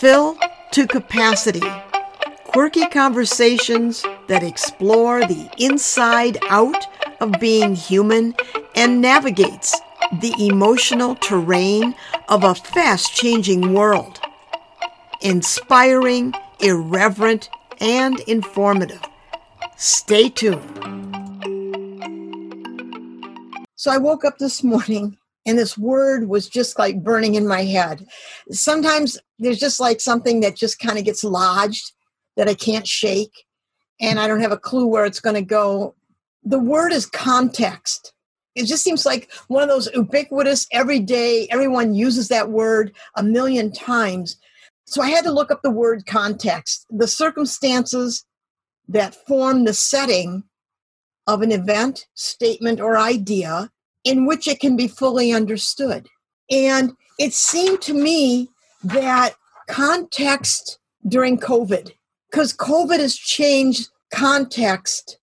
Fill to capacity. Quirky conversations that explore the inside out of being human and navigates the emotional terrain of a fast changing world. Inspiring, irreverent, and informative. Stay tuned. So I woke up this morning and this word was just like burning in my head. Sometimes there's just like something that just kind of gets lodged that I can't shake and I don't have a clue where it's going to go. The word is context. It just seems like one of those ubiquitous, everyday, everyone uses that word a million times. So I had to look up the word context, the circumstances that form the setting of an event, statement, or idea in which it can be fully understood. And it seemed to me that context during COVID, because COVID has changed context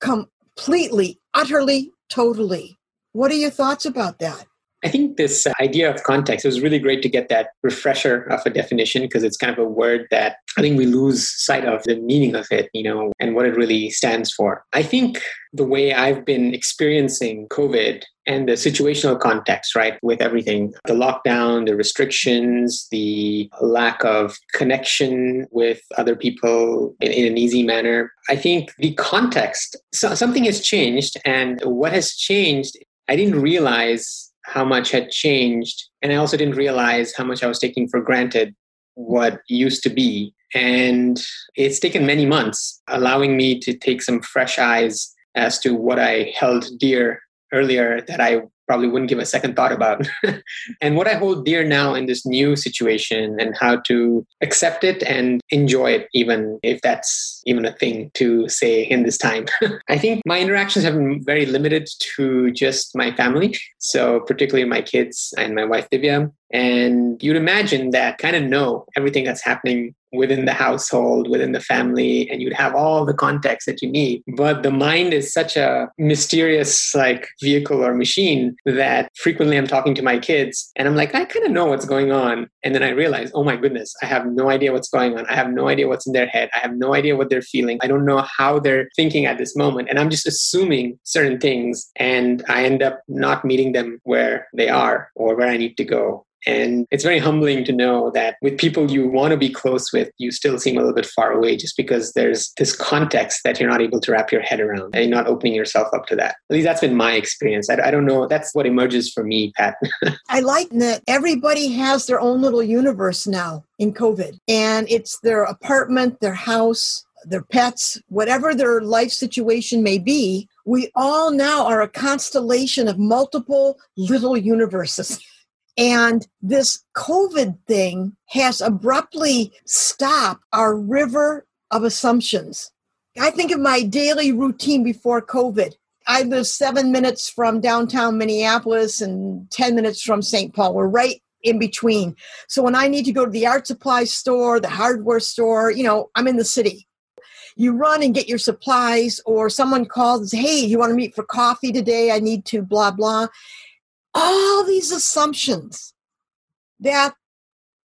completely, utterly, totally. What are your thoughts about that? I think this idea of context it was really great to get that refresher of a definition because it's kind of a word that I think we lose sight of the meaning of it, you know, and what it really stands for. I think the way I've been experiencing COVID and the situational context, right, with everything the lockdown, the restrictions, the lack of connection with other people in, in an easy manner. I think the context, so something has changed. And what has changed, I didn't realize how much had changed. And I also didn't realize how much I was taking for granted what used to be. And it's taken many months, allowing me to take some fresh eyes as to what I held dear earlier that I probably wouldn't give a second thought about. and what I hold dear now in this new situation and how to accept it and enjoy it, even if that's even a thing to say in this time. I think my interactions have been very limited to just my family. So, particularly my kids and my wife, Divya. And you'd imagine that kind of know everything that's happening within the household, within the family, and you'd have all the context that you need. But the mind is such a mysterious like vehicle or machine that frequently I'm talking to my kids and I'm like, I kind of know what's going on. And then I realize, oh my goodness, I have no idea what's going on. I have no idea what's in their head. I have no idea what they're feeling. I don't know how they're thinking at this moment. And I'm just assuming certain things and I end up not meeting them where they are or where I need to go. And it's very humbling to know that with people you want to be close with, you still seem a little bit far away just because there's this context that you're not able to wrap your head around and you're not opening yourself up to that. At least that's been my experience. I, I don't know. That's what emerges for me, Pat. I like that everybody has their own little universe now in COVID, and it's their apartment, their house, their pets, whatever their life situation may be, we all now are a constellation of multiple little universes. And this COVID thing has abruptly stopped our river of assumptions. I think of my daily routine before COVID. I live seven minutes from downtown Minneapolis and 10 minutes from St. Paul. We're right in between. So when I need to go to the art supply store, the hardware store, you know, I'm in the city. You run and get your supplies, or someone calls, hey, you want to meet for coffee today? I need to, blah, blah all these assumptions that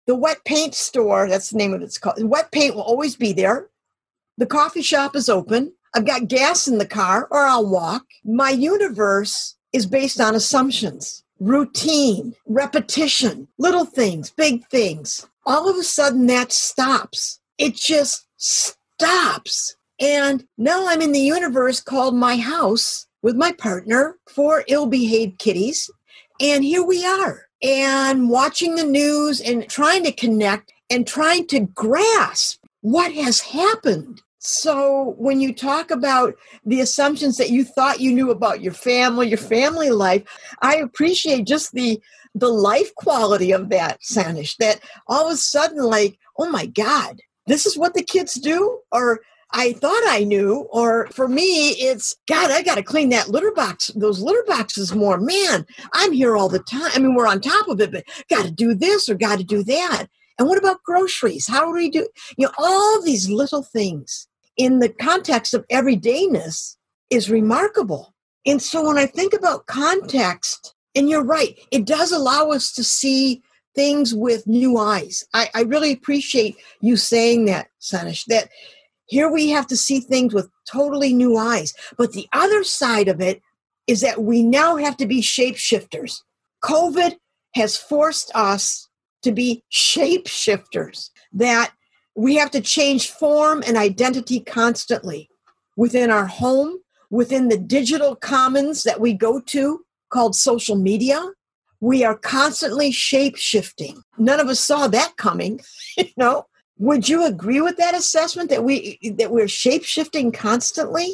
the wet paint store, that's the name of it's called, wet paint will always be there. The coffee shop is open. I've got gas in the car or I'll walk. My universe is based on assumptions, routine, repetition, little things, big things. All of a sudden that stops. It just stops. And now I'm in the universe called my house with my partner, four ill behaved kitties, and here we are, and watching the news and trying to connect and trying to grasp what has happened. So, when you talk about the assumptions that you thought you knew about your family, your family life, I appreciate just the the life quality of that, Sanish, that all of a sudden, like, oh my God, this is what the kids do? Or I thought I knew, or for me, it's God, I got to clean that litter box, those litter boxes more. Man, I'm here all the time. I mean, we're on top of it, but got to do this or got to do that. And what about groceries? How do we do, you know, all these little things in the context of everydayness is remarkable. And so when I think about context, and you're right, it does allow us to see things with new eyes. I, I really appreciate you saying that, Sanish, that here we have to see things with totally new eyes. But the other side of it is that we now have to be shapeshifters. COVID has forced us to be shapeshifters, that we have to change form and identity constantly within our home, within the digital commons that we go to called social media. We are constantly shapeshifting. None of us saw that coming, you know. Would you agree with that assessment that we that we're shape shifting constantly?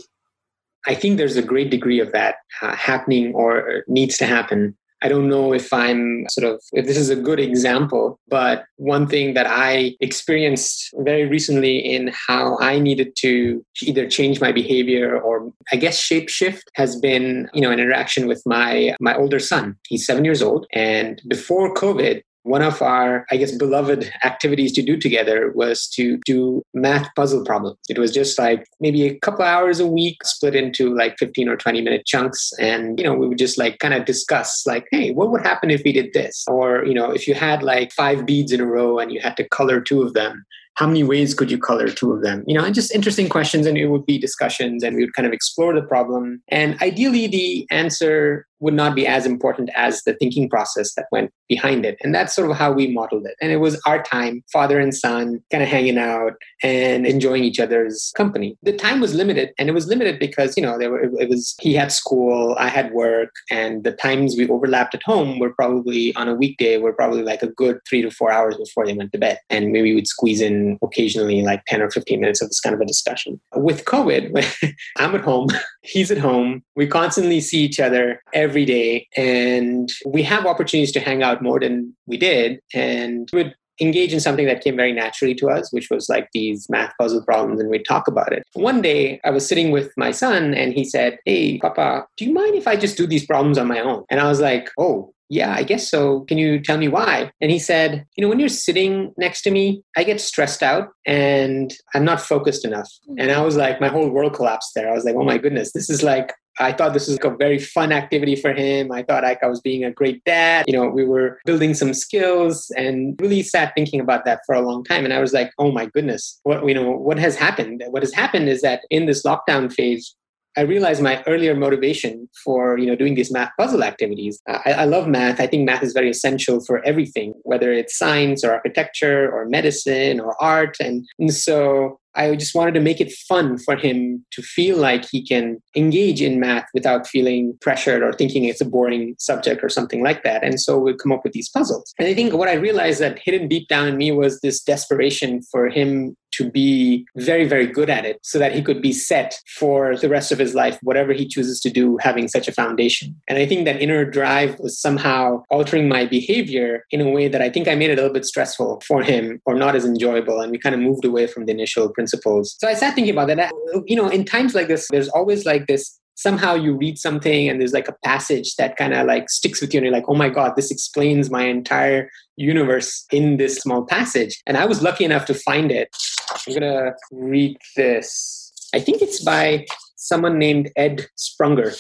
I think there's a great degree of that uh, happening or needs to happen I don't know if I'm sort of, if this is a good example, but one thing that I experienced very recently in how I needed to either change my behavior or I guess shape shift has been, you know, an interaction with my, my older son. He's seven years old. And before COVID, one of our, I guess, beloved activities to do together was to do math puzzle problems. It was just like maybe a couple hours a week split into like 15 or 20 minute chunks. And, you know, we would just like kind of discuss like, hey, what would happen if we did this? Or, you know, if you had like five beads in a row and you had to color two of them, how many ways could you color two of them? You know, and just interesting questions, and it would be discussions, and we would kind of explore the problem. And ideally, the answer would not be as important as the thinking process that went behind it. And that's sort of how we modeled it. And it was our time, father and son, kind of hanging out and enjoying each other's company. The time was limited, and it was limited because, you know, there were, it was he had school, I had work, and the times we overlapped at home were probably on a weekday were probably like a good three to four hours before they went to bed. And maybe we'd squeeze in occasionally like 10 or 15 minutes of this kind of a discussion. With COVID, I'm at home, he's at home, we constantly see each other day and we have opportunities to hang out more than we did and would engage in something that came very naturally to us, which was like these math puzzle problems, and we'd talk about it. One day I was sitting with my son and he said, Hey, Papa, do you mind if I just do these problems on my own? And I was like, Oh, yeah, I guess so. Can you tell me why? And he said, You know, when you're sitting next to me, I get stressed out and I'm not focused enough. And I was like, my whole world collapsed there. I was like, Oh my goodness, this is like, I thought this was like a very fun activity for him. I thought like I was being a great dad. You know, we were building some skills and really sat thinking about that for a long time. And I was like, oh my goodness, what you know, what has happened? What has happened is that in this lockdown phase, I realized my earlier motivation for you know doing these math puzzle activities. Uh, I, I, love math. I think math is very essential for everything, whether it's science or architecture or medicine or art. And, and so I just wanted to make it fun for him to feel like he can engage in math without feeling pressured or thinking it's a boring subject or something like that. And so we come up with these puzzles. And I think what I realized that hidden deep down in me was this desperation for him to be very, very good at it so that he could be set for the rest of his life, whatever he chooses to do, having such a foundation. And I think that inner drive was somehow altering my behavior in a way that I think I made it a little bit stressful for him or not as enjoyable. And we kind of moved away from the initial principles. So I sat thinking about that. You know, in times like this, there's always like this somehow you read something and there's like a passage that kind of like sticks with you and you're like oh my god this explains my entire universe in this small passage and i was lucky enough to find it i'm gonna read this i think it's by someone named ed sprunger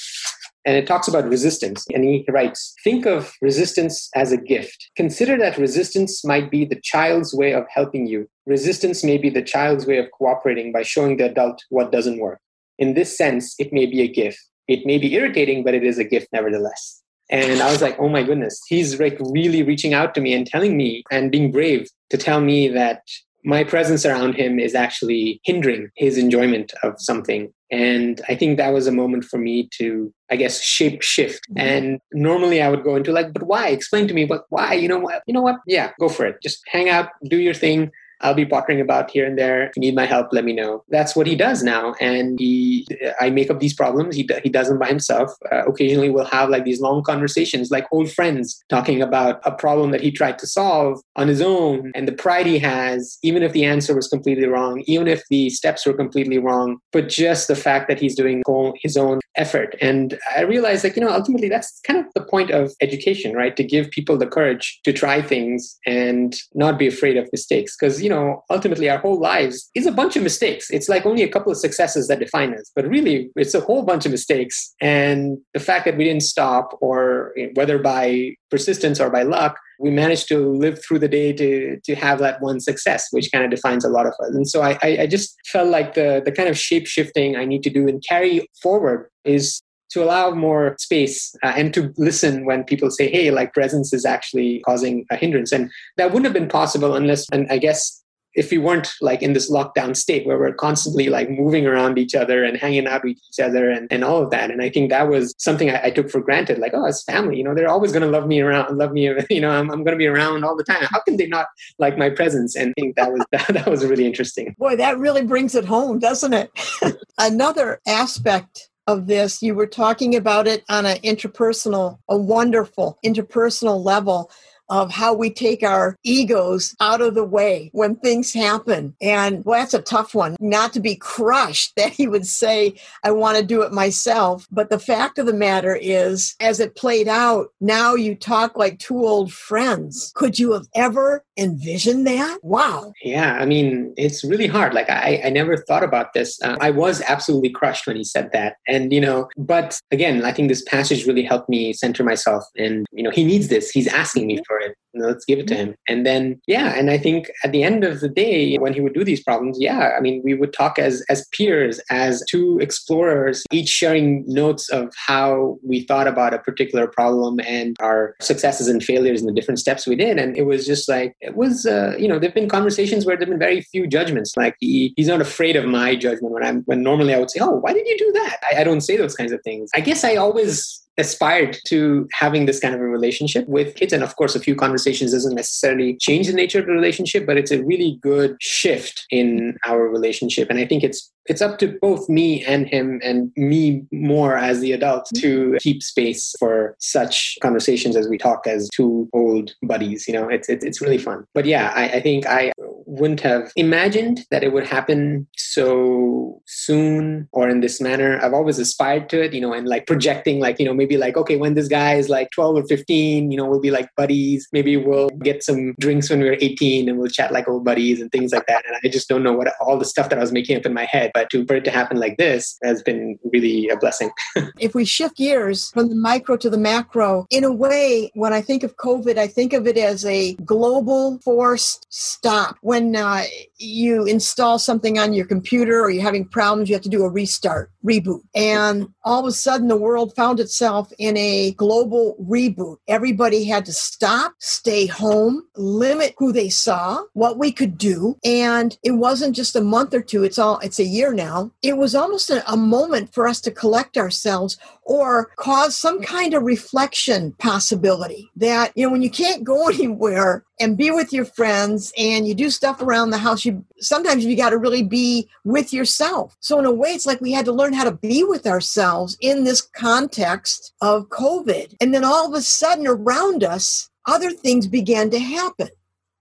and it talks about resistance. And he writes Think of resistance as a gift. Consider that resistance might be the child's way of helping you. Resistance may be the child's way of cooperating by showing the adult what doesn't work in this sense, it may be a gift. It may be irritating, but it is a gift nevertheless. And I was like, oh my goodness, he's like really reaching out to me and telling me and being brave to tell me that my presence around him is actually hindering his enjoyment of something. And I think that was a moment for me to, I guess, shape shift. Mm-hmm. And normally I would go into like, but why? Explain to me, but why? You know what? You know what? Yeah, go for it. Just hang out, do your thing. I'll be pottering about here and there. If you need my help, let me know. That's what he does now. And he, I make up these problems. He, he does them by himself. Uh, occasionally we'll have like these long conversations, like old friends talking about a problem that he tried to solve on his own and the pride he has, even if the answer was completely wrong, even if the steps were completely wrong, but just the fact that he's doing his own effort. And I realized like, you know, ultimately that's kind of the point of education, right? To give people the courage to try things and not be afraid of mistakes. Because, you know, ultimately our whole lives is a bunch of mistakes. It's like only a couple of successes that define us, but really it's a whole bunch of mistakes. And the fact that we didn't stop, or whether by persistence or by luck, we managed to live through the day to to have that one success, which kind of defines a lot of us. And so I, I just felt like the the kind of shape shifting I need to do and carry forward is to allow more space uh, and to listen when people say, hey, like presence is actually causing a hindrance. And that wouldn't have been possible unless, and I guess if we weren't like in this lockdown state where we're constantly like moving around each other and hanging out with each other and, and all of that. And I think that was something I, I took for granted. Like, oh, it's family, you know, they're always going to love me around, love me, you know, I'm, I'm going to be around all the time. How can they not like my presence? And I think that was, that, that was really interesting. Boy, that really brings it home, doesn't it? Another aspect of this. You were talking about it on an interpersonal, a wonderful interpersonal level of how we take our egos out of the way when things happen. And well, that's a tough one, not to be crushed that he would say, I want to do it myself. But the fact of the matter is, as it played out, now you talk like two old friends. Could you have ever envisioned that? Wow. Yeah, I mean, it's really hard. Like, I, I never thought about this. Uh, I was absolutely crushed when he said that. And, you know, but again, I think this passage really helped me center myself. And, you know, he needs this. He's asking me for for it. Let's give it to mm-hmm. him. And then, yeah, and I think at the end of the day, when he would do these problems, yeah, I mean, we would talk as as peers, as two explorers, each sharing notes of how we thought about a particular problem and our successes and failures and the different steps we did. And it was just like it was, uh, you know, there've been conversations where there've been very few judgments. Like he, he's not afraid of my judgment when I'm when normally I would say, oh, why did you do that? I, I don't say those kinds of things. I guess I always aspired to having this kind of a relationship with kids. And of course, a few conversations doesn't necessarily change the nature of the relationship, but it's a really good shift in our relationship. And I think it's it's up to both me and him and me more as the adult mm-hmm. to keep space for such conversations as we talk as two old buddies. You know, it's it's, it's really fun. But yeah, I, I think I wouldn't have imagined that it would happen so soon or in this manner. I've always aspired to it, you know, and like projecting like, you know, maybe maybe like, okay, when this guy is like 12 or 15, you know, we'll be like buddies. Maybe we'll get some drinks when we're 18 and we'll chat like old buddies and things like that. And I just don't know what all the stuff that I was making up in my head. But to, for it to happen like this has been really a blessing. if we shift gears from the micro to the macro, in a way, when I think of COVID, I think of it as a global forced stop. When uh, you install something on your computer or you're having problems, you have to do a restart, reboot. And all of a sudden, the world found itself in a global reboot. Everybody had to stop, stay home, limit who they saw, what we could do. And it wasn't just a month or two, it's all it's a year now. It was almost a, a moment for us to collect ourselves or cause some kind of reflection possibility that, you know, when you can't go anywhere and be with your friends and you do stuff around the house, you sometimes you got to really be with yourself. So in a way, it's like we had to learn how to be with ourselves in this context of COVID. And then all of a sudden around us, other things began to happen.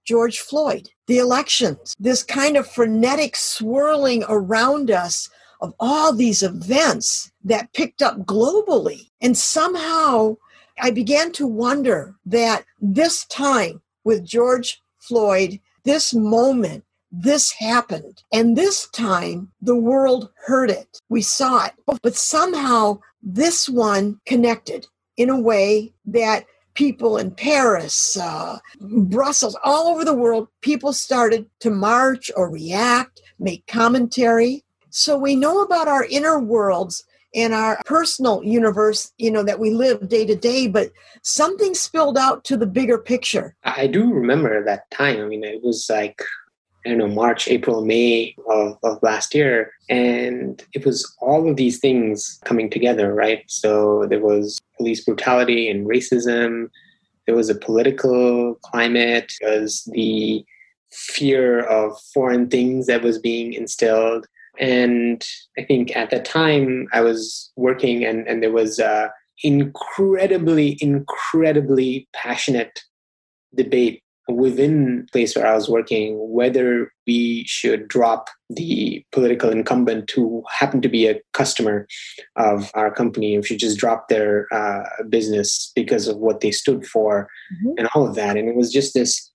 George Floyd, the elections, this kind of frenetic swirling around us of all these events that picked up globally. And somehow I began to wonder that this time with George Floyd, this moment, this happened. And this time the world heard it. We saw it. But somehow this one connected in a way that people in Paris, uh, Brussels, all over the world, people started to march or react, make commentary. So we know about our inner worlds and our personal universe, you know, that we live day to day, but something spilled out to the bigger picture. I do remember that time. I mean, it was like, I don't know, March, April, May of, of last year. And it was all of these things coming together, right? So there was police brutality and racism. There was a political climate. Was the fear of foreign things that was being instilled and I think at that time I was working and, and there was a incredibly, incredibly passionate debate within the place where I was working whether we should drop the political incumbent who happened to be a customer of our company, if you just drop their uh, business because of what they stood for mm-hmm. and all of that. And it was just this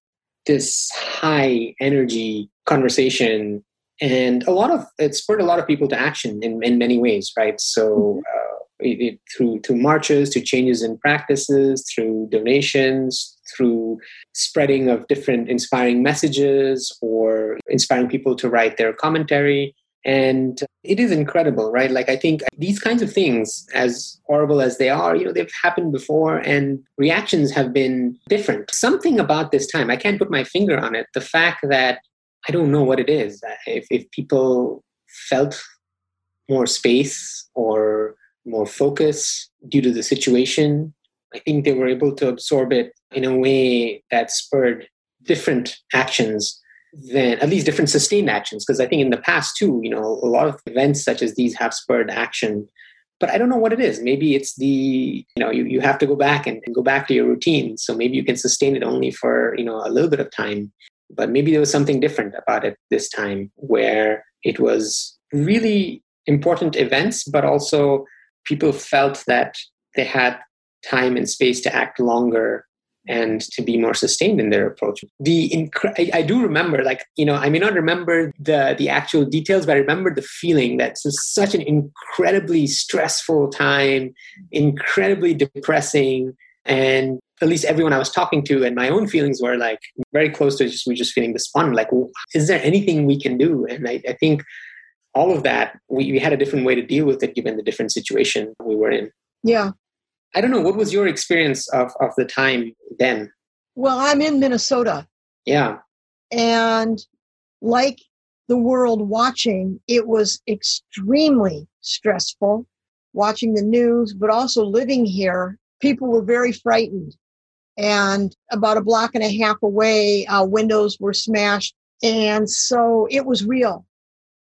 this high energy conversation and a lot of it spurred a lot of people to action in, in many ways right so mm-hmm. uh, it, it, through through marches to changes in practices through donations through spreading of different inspiring messages or inspiring people to write their commentary. And it is incredible right? Like i think these kinds of things as horrible as they are you know they've happened before and reactions have been different. Something about this time i can't put my finger on it the fact that i don't know what it is. If, if people felt more space or more focus due to the situation i think they were able to absorb it in a way that spurred different actions than at least different sustained actions. Because i think in the past too you know a lot of events such as these have spurred action. But i don't know what it is. Maybe it's the you know you, you have to go back and, and go back to your routine. So maybe you can sustain it only for you know a little bit of time. But maybe there was something different about it this time where it was really important events but also people felt that they had time and space to act longer and to be more sustained in their approach. The incre- I, I, do remember, like you know, I may not remember the the actual details, but I remember the feeling that was such an incredibly stressful time, incredibly depressing, and at least everyone I was talking to and my own feelings were like very close to just we just feeling despondent. Like, well, is there anything we can do? And I, I think all of that we, we had a different way to deal with it given the different situation we were in. Yeah, I don't know. What was your experience of, of the time then? Well, I'm in Minnesota. Yeah. And like the world watching, it was extremely stressful watching the news, but also living here. People were very frightened. And about a block and a half away, uh, windows were smashed. And so it was real.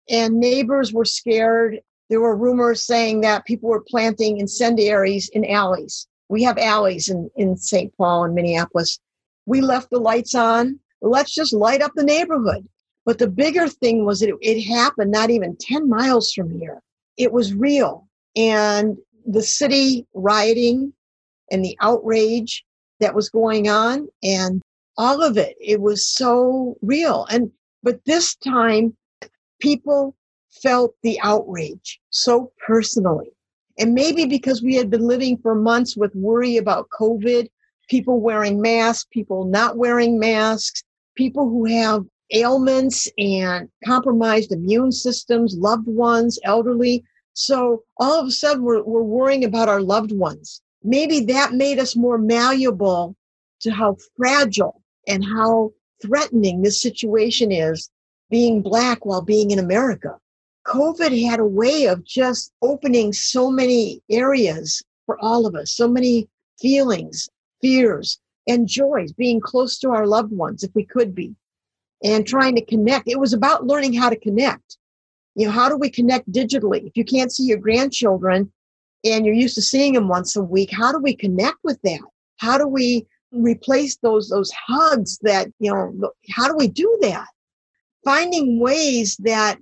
And neighbors were scared there were rumors saying that people were planting incendiaries in alleys. We have alleys in, in St. Paul and Minneapolis. We left the lights on. Let's just light up the neighborhood. But the bigger thing was that it, it happened not even 10 miles from here. It was real. And the city rioting and the outrage that was going on and all of it, it was so real. And, but this time people felt the outrage so personally. And maybe because we had been living for months with worry about COVID, people wearing masks, people not wearing masks, people who have ailments and compromised immune systems, loved ones, elderly. So all of a sudden we're, we're worrying about our loved ones. Maybe that made us more malleable to how fragile and how threatening this situation is being black while being in America. COVID had a way of just opening so many areas for all of us, so many feelings, fears, and joys, being close to our loved ones if we could be, and trying to connect. It was about learning how to connect. You know, how do we connect digitally? If you can't see your grandchildren and you're used to seeing them once a week, how do we connect with that? How do we replace those those hugs that, you know, how do we do that? Finding ways that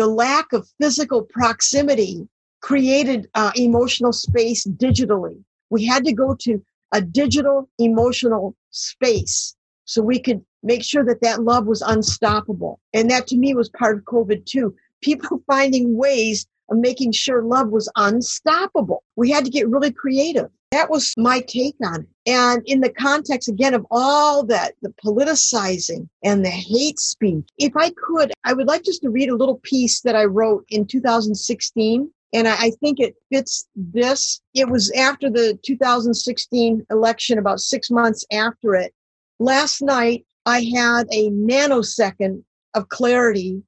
the lack of physical proximity created uh, emotional space digitally. We had to go to a digital emotional space so we could make sure that that love was unstoppable. And that to me was part of COVID too. People finding ways of making sure love was unstoppable. We had to get really creative. That was my take on it. And in the context, again, of all that, the politicizing and the hate speech, if I could, I would like just to read a little piece that I wrote in 2016. And I, think it fits this. It was after the 2016 election, about six months after it. Last night, I had a nanosecond of clarity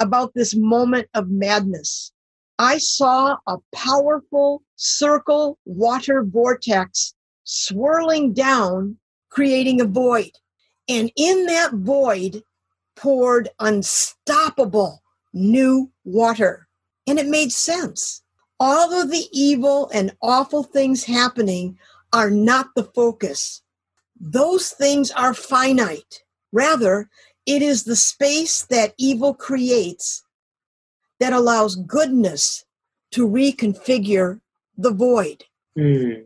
about this moment of madness. I saw a powerful circle water vortex swirling down, creating a void. And in that void poured unstoppable new water. And it made sense. All of the evil and awful things happening are not the focus. Those things are finite. Rather, it is the space that evil creates that allows goodness to reconfigure the void. Mm.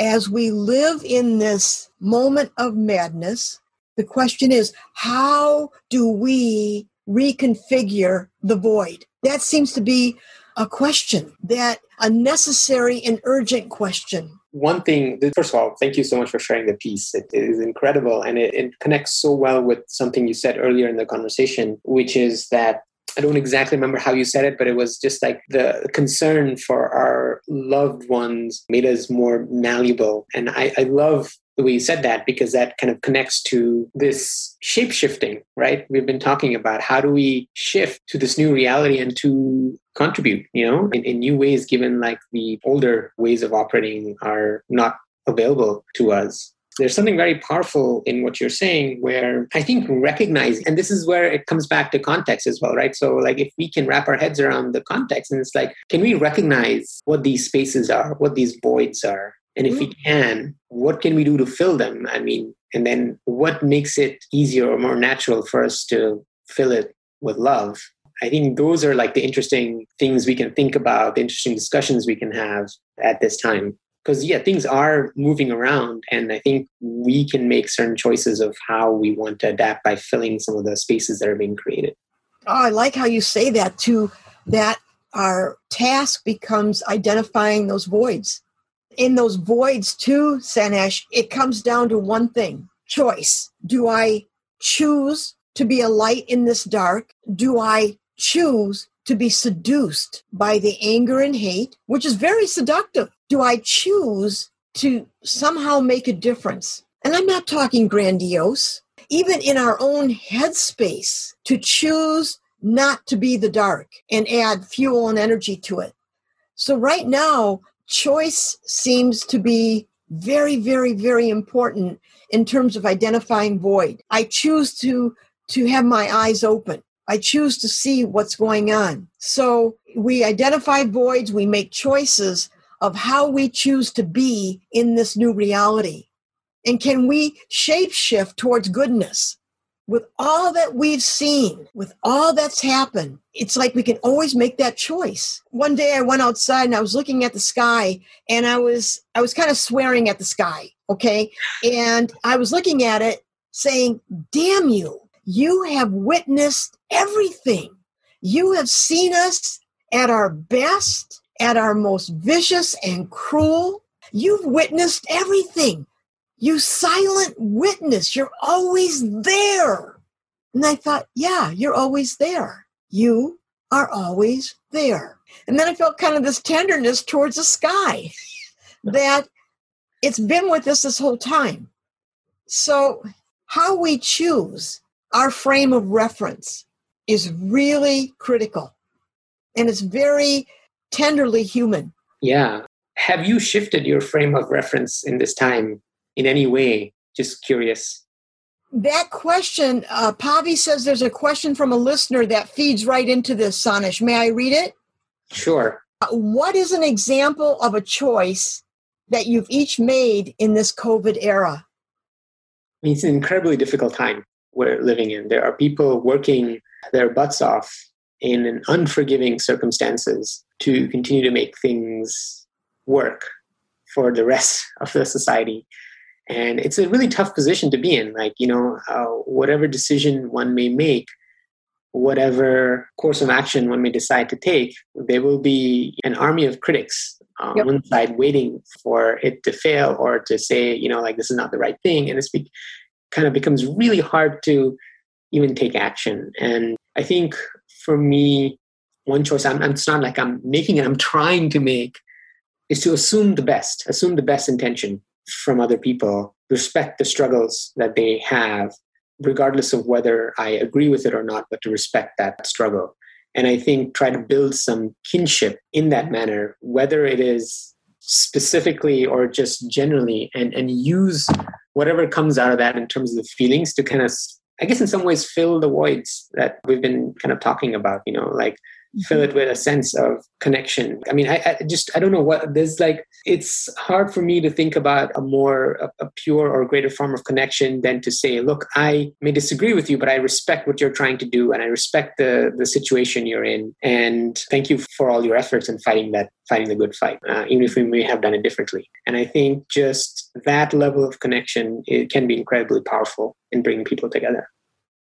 As we live in this moment of madness, The question is, how do we reconfigure the void? That seems to be a question that a necessary and urgent question one thing first of all thank you so much for sharing the piece it is incredible and it, it, connects so well with something you said earlier in the conversation which is that i don't exactly remember how you said it but it was just like the concern for our loved ones made us more malleable and i, I love the way you said that because that kind of connects to this shape shifting, right? We've been talking about how do we shift to this new reality and to contribute, you know, in, in new ways, given like the older ways of operating are not available to us there's something very powerful in what you're saying where i think recognizing and this is where it comes back to context as well right so like if we can wrap our heads around the context and it's like can we recognize what these spaces are what these voids are and if we mm-hmm. can, what can we do to fill them? I mean, and then what makes it easier or more natural for us to fill it with love? I think those are like the interesting things we can think about, the interesting discussions we can have at this time. Because, yeah, things are moving around, and I think we can make certain choices of how we want to adapt by filling some of the spaces that are being created. Oh, I like how you say that too, that our task becomes identifying those voids in those voids too, Sanish, it comes down to one thing choice. Do I choose to be a light in this dark? Do I choose to be seduced by the anger and hate, which is very seductive? Do I choose to somehow make a difference? And I'm not talking grandiose, even in our own headspace, to choose not to be the dark and add fuel and energy to it. So, right now, choice seems to be very, very, very important in terms of identifying void. I choose to to have my eyes open. I choose to see what's going on. So we identify voids, we make choices of how we choose to be in this new reality. And can we shape shift towards goodness? with all that we've seen, with all that's happened, it's like we can always make that choice. One day I went outside and I was looking at the sky and I was I was kind of swearing at the sky, okay? And I was looking at it saying, "Damn you. You have witnessed everything. You have seen us at our best, at our most vicious and cruel. You've witnessed everything. You silent witness, you're always there. And I thought, yeah, you're always there. You are always there. And then I felt kind of this tenderness towards the sky that it's been with us this whole time. So, how we choose our frame of reference is really critical and it's very tenderly human. Yeah. Have you shifted your frame of reference in this time in any way? Just curious. That question, uh, Pavi says there's a question from a listener that feeds right into this, Sanish. May I read it? Sure. Uh, what is an example of a choice that you've each made in this COVID era? It's an incredibly difficult time we're living in. There are people working their butts off in unforgiving circumstances to continue to make things work for the rest of the society. And it's a really tough position to be in. Like you know uh, whatever decision one may make whatever course of action one may decide to take there will be an army of critics on yep. one side waiting for it to fail or to say you know like this is not the right thing. And it's be- kind of becomes really hard to even take action. And i think for me one choice I'm, it's not like i'm making it i'm trying to make is to assume the best assume the best intention from other people, respect the struggles that they have, regardless of whether I agree with it or not, but to respect that struggle. And I think try to build some kinship in that manner, whether it is specifically or just generally, and, and use whatever comes out of that in terms of the feelings to kind of, I guess, in some ways, fill the voids that we've been kind of talking about, you know, like fill it with a sense of connection. I mean, I, I, just I don't know what there's like. It's hard for me to think about a more a, a, pure or greater form of connection than to say, look, I may disagree with you, but I respect what you're trying to do, and I respect the the situation you're in, and thank you for all your efforts in fighting that fighting the good fight, uh, even if we may have done it differently. And I think just that level of connection it can be incredibly powerful in bringing people together.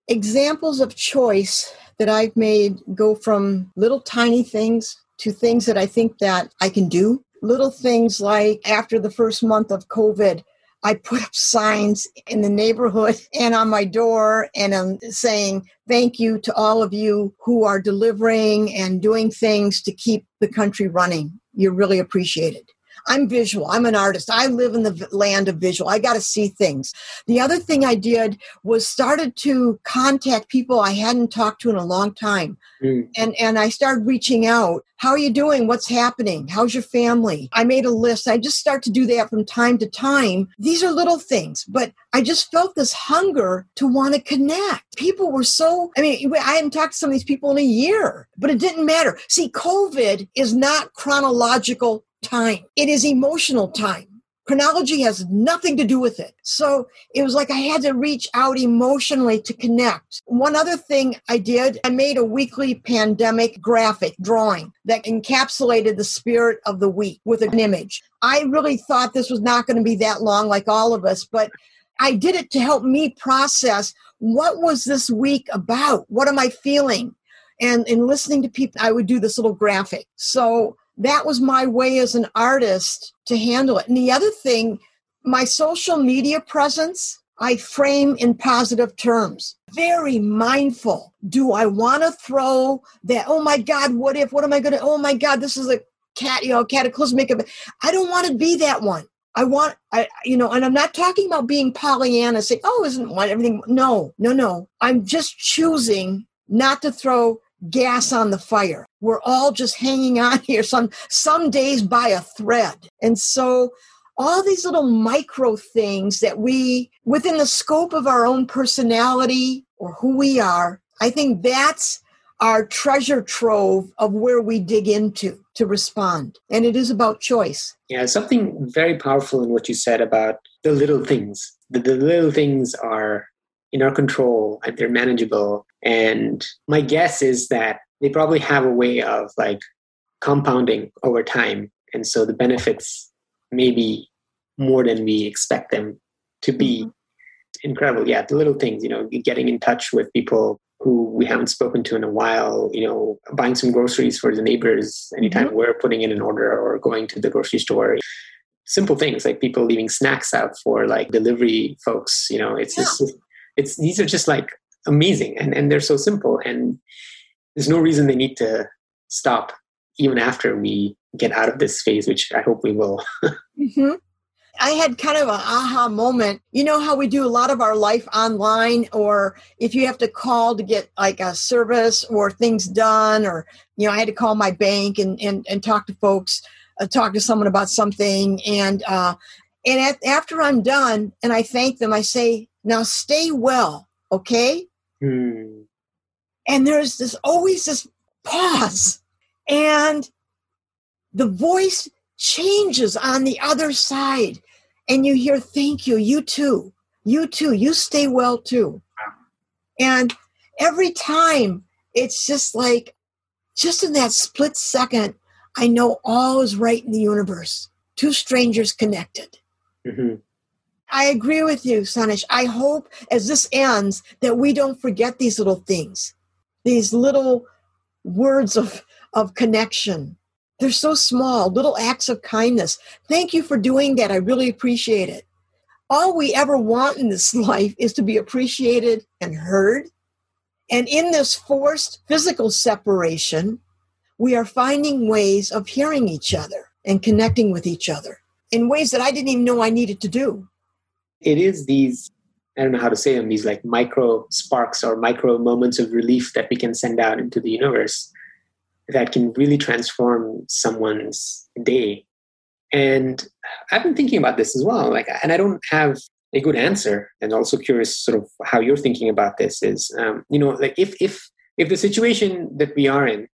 Examples of choice that I've made go from little tiny things to things that I think that I can do. Little things like after the first month of COVID, I put up signs in the neighborhood and on my door and I'm saying thank you to all of you who are delivering and doing things to keep the country running. You're really appreciated. I'm visual. I'm an artist. I live in the land of visual. I got to see things. The other thing I did was started to contact people I hadn't talked to in a long time. Mm. And and I started reaching out. How are you doing? What's happening? How's your family? I made a list. I just start to do that from time to time. These are little things, but I just felt this hunger to want to connect. People were so, I mean, I hadn't talked to some of these people in a year, but it didn't matter. See, COVID is not chronological time. It is emotional time. Chronology has nothing to do with it. So it was like I had to reach out emotionally to connect. One other thing I did, I made a weekly pandemic graphic drawing that encapsulated the spirit of the week with an image. I really thought this was not going to be that long, like all of us, but I did it to help me process what was this week about? What am I feeling? And in listening to people, I would do this little graphic. So that was my way as an artist to handle it. And the other thing, my social media presence, I frame in positive terms. Very mindful. Do I want to throw that? Oh my God, what if? What am I going to? Oh my God, this is a cat, you know, cataclysmic event. I don't want to be that one. I want, I, you know, and I'm not talking about being Pollyanna, saying, oh, isn't one everything? No, no, no. I'm just choosing not to throw gas on the fire. We're all just hanging on here some some days by a thread. And so all these little micro things that we within the scope of our own personality or who we are, I think that's our treasure trove of where we dig into to respond. And it is about choice. Yeah, something very powerful in what you said about the little things. The, the little things are in our control and they're manageable. And my guess is that they probably have a way of like compounding over time. And so the benefits may be more than we expect them to be. Mm-hmm. Incredible. Yeah, the little things, you know, getting in touch with people who we haven't spoken to in a while, you know, buying some groceries for the neighbors anytime mm-hmm. we're putting in an order or going to the grocery store simple things like people leaving snacks out for like delivery folks you know it's yeah. just it's these are just like amazing and, and they're so simple and there's no reason they need to stop even after we get out of this phase which i hope we will mm-hmm. I had kind of an aha moment. You know how we do a lot of our life online, or if you have to call to get like a service or things done, or, you know, I had to call my bank and, and, and talk to folks, uh, talk to someone about something. And, uh, and at, after I'm done and I thank them, I say, now stay well, okay? Hmm. And there's this always this pause, and the voice changes on the other side, and you hear, Thank you, you too, you too, you stay well too. And every time it's just like, just in that split second, I know all is right in the universe. Two strangers connected. Mm-hmm. I agree with you, Sanish. I hope as this ends that we don't forget these little things, these little words of, of connection. They're so small, little acts of kindness. Thank you for doing that. I really appreciate it. All we ever want in this life is to be appreciated and heard. And in this forced physical separation, we are finding ways of hearing each other and connecting with each other in ways that I didn't even know I needed to do it is these I don't know how to say them, these like micro sparks or micro moments of relief that we can send out into the universe that can really transform someone's day. And I've been thinking about this as well. Like, and I don't have a good answer. And also curious, sort of how you're thinking about this is, um, you know, like if if if the situation that we are in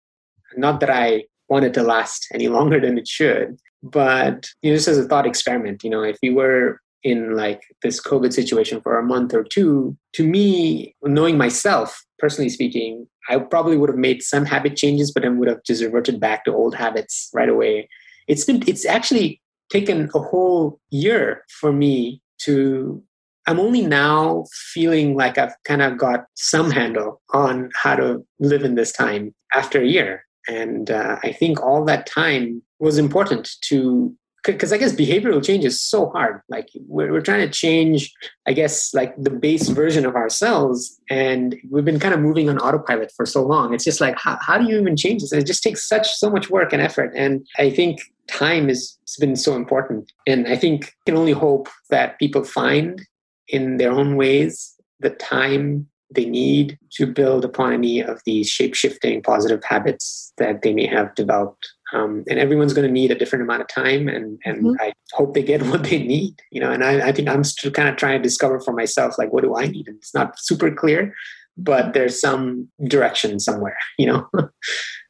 Not that I want it to last any longer than it should, but you know, just as a thought experiment, you know, if we were in like this COVID situation for a month or two, to me, knowing myself, personally speaking, I probably would have made some habit changes, but then would have just reverted back to old habits right away. It's been, it's actually taken a whole year for me to I'm only now feeling like I've kind of got some handle on how to live in this time after a year. And uh, I think all that time was important to because I guess behavioral change is so hard. Like we're, we're trying to change, I guess, like the base version of ourselves. And we've been kind of moving on autopilot for so long. It's just like, how, how do you even change this? And it just takes such, so much work and effort. And I think time has been so important. And I think I can only hope that people find in their own ways the time they need to build upon any of these shape shifting positive habits that they may have developed. Um, and everyone's going to need a different amount of time, and and mm-hmm. I hope they get what they need. You know, and I, I think I'm still kind of trying to discover for myself like what do I need, and it's not super clear, but there's some direction somewhere. You know,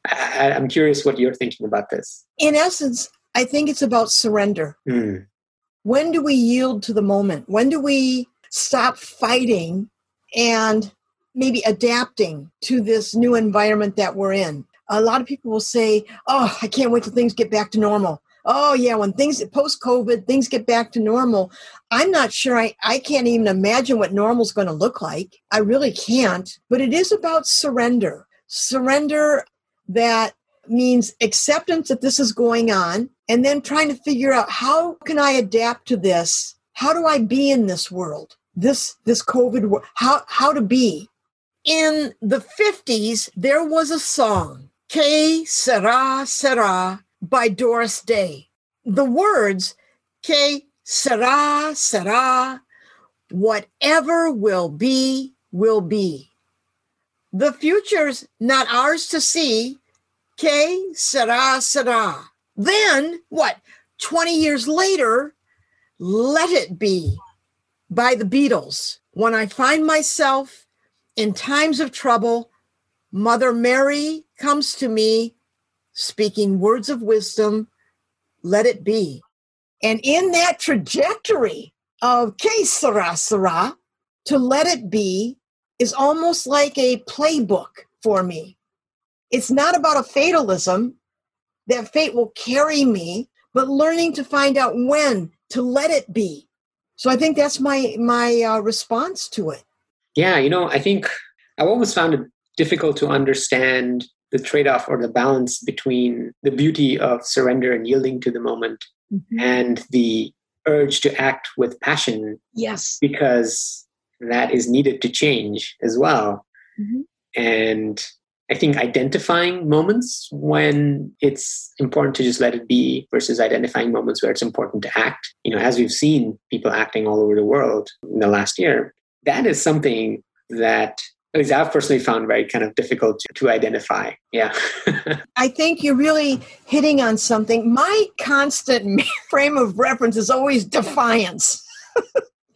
I, am curious what you're thinking about this. In essence, I think it's about surrender. Mm. When do we yield to the moment? When do we stop fighting and maybe adapting to this new environment that we're in. A lot of people will say, Oh, I can't wait till things get back to normal. Oh, yeah, when things post COVID, things get back to normal. I'm not sure, I, I can't even imagine what normal is going to look like. I really can't. But it is about surrender. Surrender that means acceptance that this is going on and then trying to figure out how can I adapt to this? How do I be in this world? this this COVID how how to be. In the 50s, there was a song, Que sera sera by Doris Day. The words, Que sera sera, whatever will be, will be. The future's not ours to see. Que sera sera. Then, what, 20 years later, let it be by the Beatles. When I find myself in times of trouble, Mother Mary comes to me speaking words of wisdom, let it be. And in that trajectory of que sera to let it be is almost like a playbook for me. It's not about a fatalism that fate will carry me, but learning to find out when to let it be so I think that's my my uh, response to it. Yeah, you know, I think I've always found it difficult to understand the trade-off or the balance between the beauty of surrender and yielding to the moment mm-hmm. and the urge to act with passion. Yes. Because that is needed to change as well. Mm-hmm. And I think identifying moments when it's important to just let it be versus identifying moments where it's important to act. You know, as we've seen people acting all over the world in the last year, that is something that at least I've personally found very kind of difficult to, to identify. Yeah. I think you're really hitting on something. My constant frame of reference is always defiance.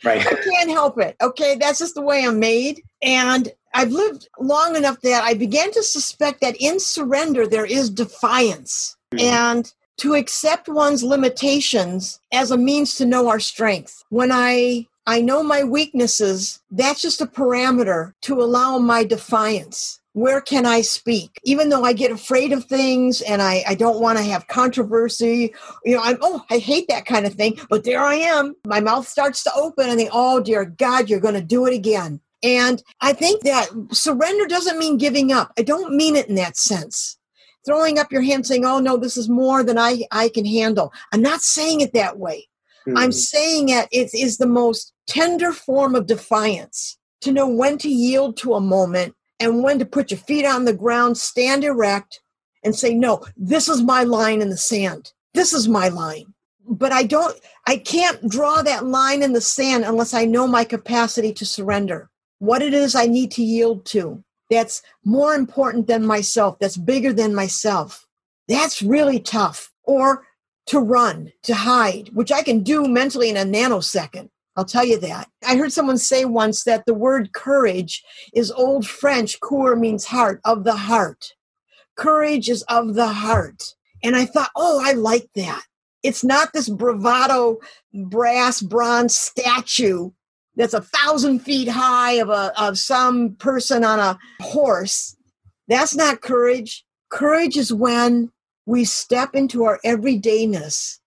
right. I can't help it. Okay. That's just the way I'm made. And I've lived long enough that I began to suspect that in surrender there is defiance mm-hmm. and to accept one's limitations as a means to know our strength. When I I know my weaknesses, that's just a parameter to allow my defiance. Where can I speak? Even though I get afraid of things and I, I don't want to have controversy, you know, I'm, oh, I hate that kind of thing. But there I am. My mouth starts to open and think, oh, dear God, you're going to do it again. And I think that surrender doesn't mean giving up. I don't mean it in that sense. Throwing up your hand saying, oh no, this is more than I, I can handle. I'm not saying it that way. Mm-hmm. I'm saying it, it is the most tender form of defiance to know when to yield to a moment and when to put your feet on the ground, stand erect, and say, no, this is my line in the sand. This is my line. But I don't, I can't draw that line in the sand unless I know my capacity to surrender what it is I need to yield to that's more important than myself, that's bigger than myself. That's really tough. Or to run, to hide, which I can do mentally in a nanosecond. I'll tell you that. I heard someone say once that the word courage is old French, cour means heart, of the heart. courage is of the heart. And I thought, oh, I like that. It's not this bravado brass bronze statue that's a thousand feet high of a of some person on a horse. That's not courage. Courage is when we step into our everydayness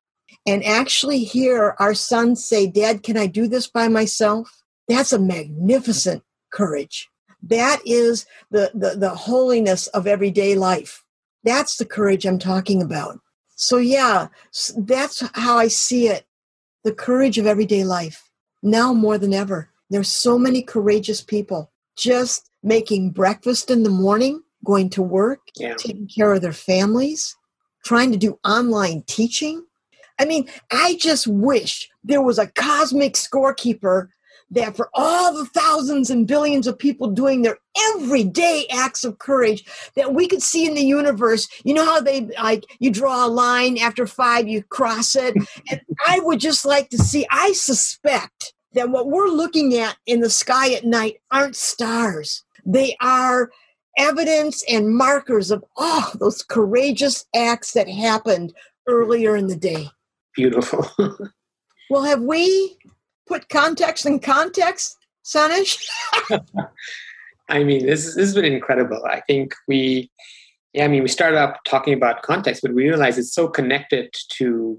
and actually hear our son say, Dad, can I do this by myself? That's a magnificent courage. That is the, the, the holiness of everyday life. That's the courage I'm talking about. So, yeah, that's how I see it the courage of everyday life. Now more than ever, there's so many courageous people just making breakfast in the morning, going to work, yeah. taking care of their families, trying to do online teaching. I mean, I just wish there was a cosmic scorekeeper that for all the thousands and billions of people doing their everyday acts of courage that we could see in the universe you know how they like you draw a line after five you cross it and i would just like to see i suspect that what we're looking at in the sky at night aren't stars they are evidence and markers of oh those courageous acts that happened earlier in the day beautiful well have we put context in context, Sanish? I mean, this, this has been incredible. I think we, yeah, I mean, we started off talking about context, but we realize it's so connected to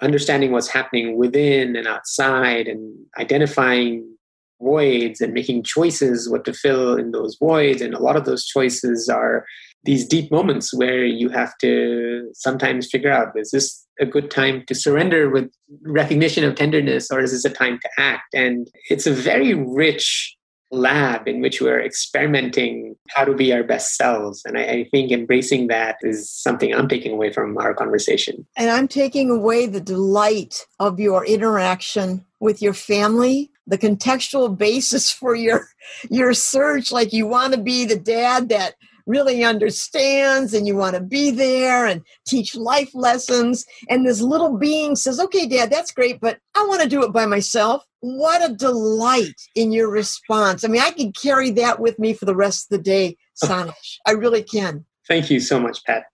understanding what's happening within and outside and identifying voids and making choices what to fill in those voids. And a lot of those choices are these deep moments where you have to sometimes figure out is this a good time to surrender with recognition of tenderness or is this a time to act? And it's a very rich lab in which we're experimenting how to be our best selves. And I, I, think embracing that is something i'm taking away from our conversation. And i'm taking away the delight of your interaction with your family the contextual basis for your your search like you want to be the dad that really understands and you want to be there and teach life lessons. And this little being says, okay, dad, that's great, but I want to do it by myself. What a delight in your response. I mean, I can carry that with me for the rest of the day, Sanish. I really can. Thank you so much, Pat.